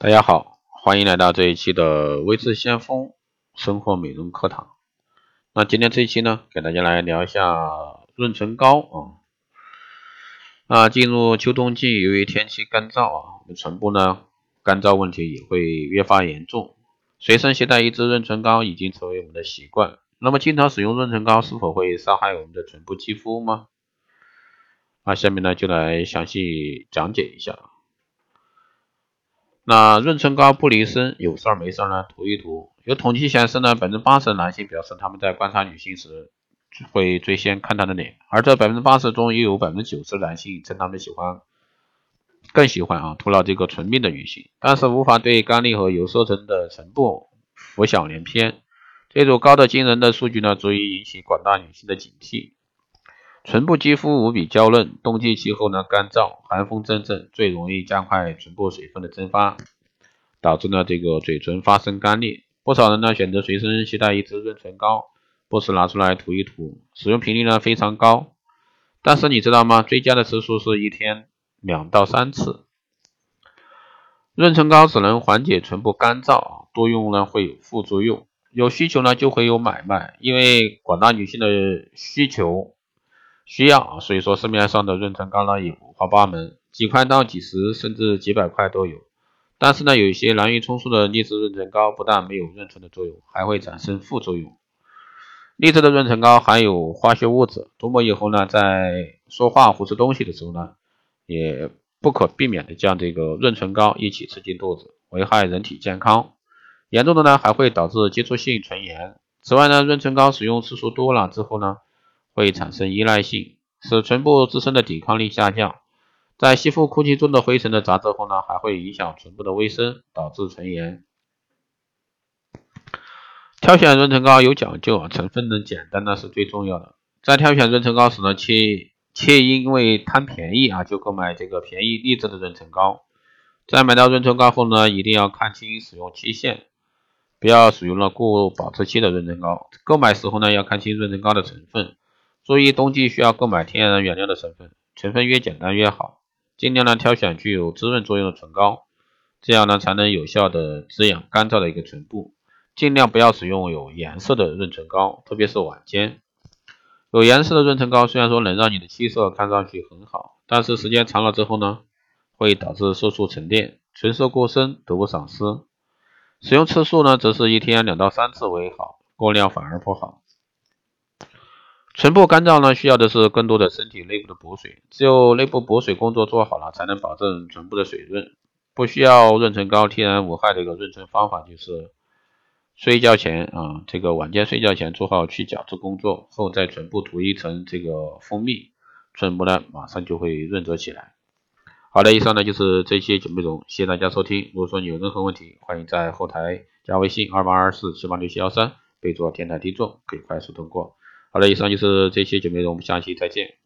大家好，欢迎来到这一期的微智先锋生活美容课堂。那今天这一期呢，给大家来聊一下润唇膏啊。啊，进入秋冬季，由于天气干燥啊，我们唇部呢干燥问题也会越发严重。随身携带一支润唇膏已经成为我们的习惯。那么，经常使用润唇膏是否会伤害我们的唇部肌肤吗？那，下面呢就来详细讲解一下。那润唇膏不离身，有事儿没事儿呢涂一涂。有统计显示呢，百分之八十的男性表示他们在观察女性时会最先看她的脸，而这百分之八十中，又有百分之九十男性称他们喜欢更喜欢啊涂了这个唇蜜的女性，但是无法对干裂和油色层的唇部浮想联翩。这组高的惊人的数据呢，足以引起广大女性的警惕。唇部肌肤无比娇嫩，冬季气候呢干燥，寒风阵阵，最容易加快唇部水分的蒸发，导致呢这个嘴唇发生干裂。不少人呢选择随身携带一支润唇膏，不时拿出来涂一涂，使用频率呢非常高。但是你知道吗？最佳的次数是一天两到三次。润唇膏只能缓解唇部干燥，多用呢会有副作用。有需求呢就会有买卖，因为广大女性的需求。需要啊，所以说市面上的润唇膏呢也五花八门，几块到几十甚至几百块都有。但是呢，有一些滥竽充数的励志润唇膏不但没有润唇的作用，还会产生副作用。励志的润唇膏含有化学物质，涂抹以后呢，在说话或吃东西的时候呢，也不可避免的将这个润唇膏一起吃进肚子，危害人体健康。严重的呢，还会导致接触性唇炎。此外呢，润唇膏使用次数多了之后呢，会产生依赖性，使唇部自身的抵抗力下降，在吸附空气中的灰尘的杂质后呢，还会影响唇部的卫生，导致唇炎。挑选润唇膏有讲究啊，成分的简单呢是最重要的。在挑选润唇膏时呢，切切因为贪便宜啊，就购买这个便宜劣质的润唇膏。在买到润唇膏后呢，一定要看清使用期限，不要使用了过保质期的润唇膏。购买时候呢，要看清润唇膏的成分。注意，冬季需要购买天然原料的成分，成分越简单越好。尽量呢挑选具有滋润作用的唇膏，这样呢才能有效的滋养干燥的一个唇部。尽量不要使用有颜色的润唇膏，特别是晚间。有颜色的润唇膏虽然说能让你的气色看上去很好，但是时间长了之后呢，会导致色素沉淀，唇色过深，得不偿失。使用次数呢，则是一天两到三次为好，过量反而不好。唇部干燥呢，需要的是更多的身体内部的补水，只有内部补水工作做好了，才能保证唇部的水润。不需要润唇膏，天然无害的一个润唇方法就是，睡觉前啊，这个晚间睡觉前做好去角质工作后，在唇部涂一层这个蜂蜜，唇部呢马上就会润泽起来。好的，以上呢就是这期节目内容，谢谢大家收听。如果说你有任何问题，欢迎在后台加微信二八二四七八六七幺三，备注天台听众，可以快速通过。好了，以上就是这期节目内容，我们下期再见。